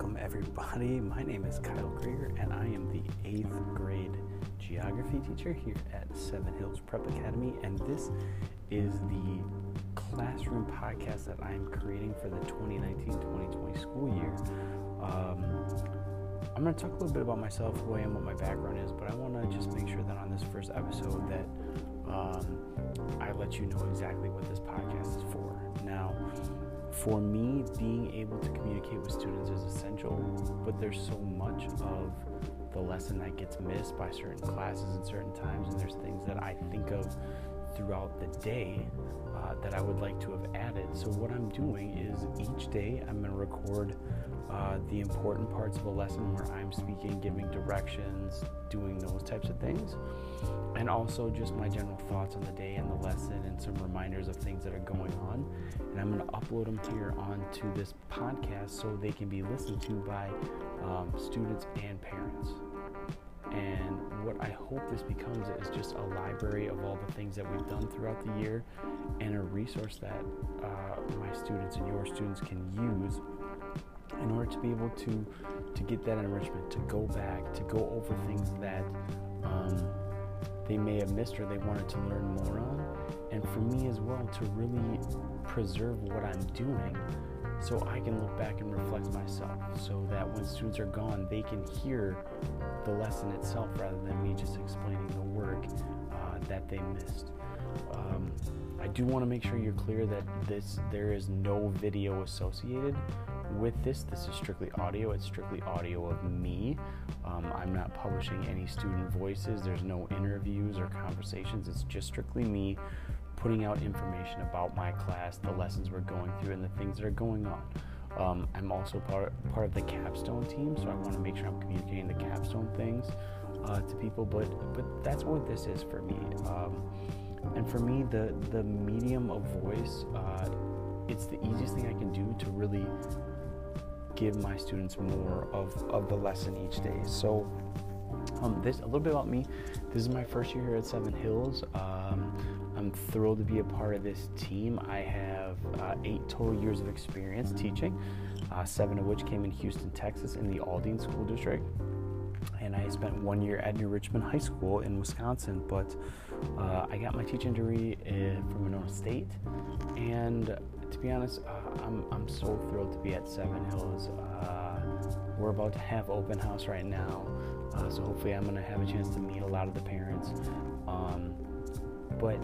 everybody. My name is Kyle Krueger, and I am the eighth grade geography teacher here at Seven Hills Prep Academy. And this is the classroom podcast that I am creating for the 2019 2020 school year. Um, I'm going to talk a little bit about myself, who I am, what my background is, but I want to just make sure that on this first episode that um, I let you know exactly what this podcast is for. Now, for me, being able to communicate but there's so much of the lesson that gets missed by certain classes at certain times, and there's things that I think of throughout the day uh, that I would like to have added. So, what I'm doing is each day I'm going to record uh, the important parts of a lesson where I'm speaking, giving directions, doing those types of things, and also just my general thoughts on the day and the lesson and some reminders of things that are going on. And I'm going to upload them here onto this podcast so they can be listened to by um, students and parents. And what I hope this becomes is just a library of all the things that we've done throughout the year and a resource that uh, my students and your students can use in order to be able to to get that enrichment, to go back, to go over things that um, they may have missed or they wanted to learn more on, and for me as well to really preserve what I'm doing so I can look back and reflect myself so that when students are gone, they can hear the lesson itself rather than me just explaining the work uh, that they missed. Um, I do want to make sure you're clear that this there is no video associated with this. This is strictly audio. It's strictly audio of me. Um, I'm not publishing any student voices. There's no interviews or conversations. It's just strictly me putting out information about my class, the lessons we're going through, and the things that are going on. Um, I'm also part, part of the capstone team, so I want to make sure I'm communicating the capstone things uh, to people. But but that's what this is for me. Um, and for me, the the medium of voice, uh, it's the easiest thing I can do to really give my students more of, of the lesson each day. So um, this a little bit about me. This is my first year here at Seven Hills. Um, I'm thrilled to be a part of this team. I have uh, eight total years of experience teaching, uh, seven of which came in Houston, Texas, in the Aldine School District. And I spent one year at New Richmond High School in Wisconsin, but uh, I got my teaching degree in, from Winona State. And to be honest, uh, I'm, I'm so thrilled to be at Seven Hills. Uh, we're about to have open house right now, uh, so hopefully I'm going to have a chance to meet a lot of the parents. Um, but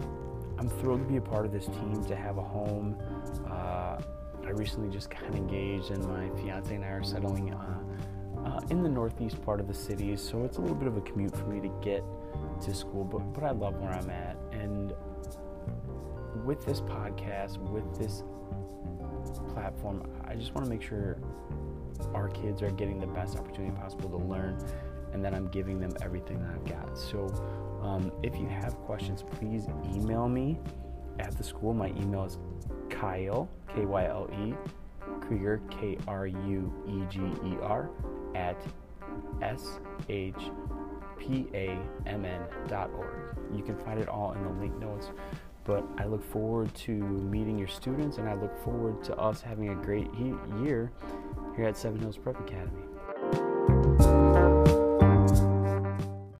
I'm thrilled to be a part of this team, to have a home. Uh, I recently just got engaged, and my fiance and I are settling uh, uh, in the northeast part of the city, so it's a little bit of a commute for me to get to school, but, but I love where I'm at. And with this podcast, with this platform, I just want to make sure our kids are getting the best opportunity possible to learn and that I'm giving them everything that I've got. So um, if you have questions, please email me at the school. My email is Kyle, K Y L E, Krueger, K R U E G E R, at S H P A M N dot org. You can find it all in the link notes. But I look forward to meeting your students and I look forward to us having a great year here at Seven Hills Prep Academy.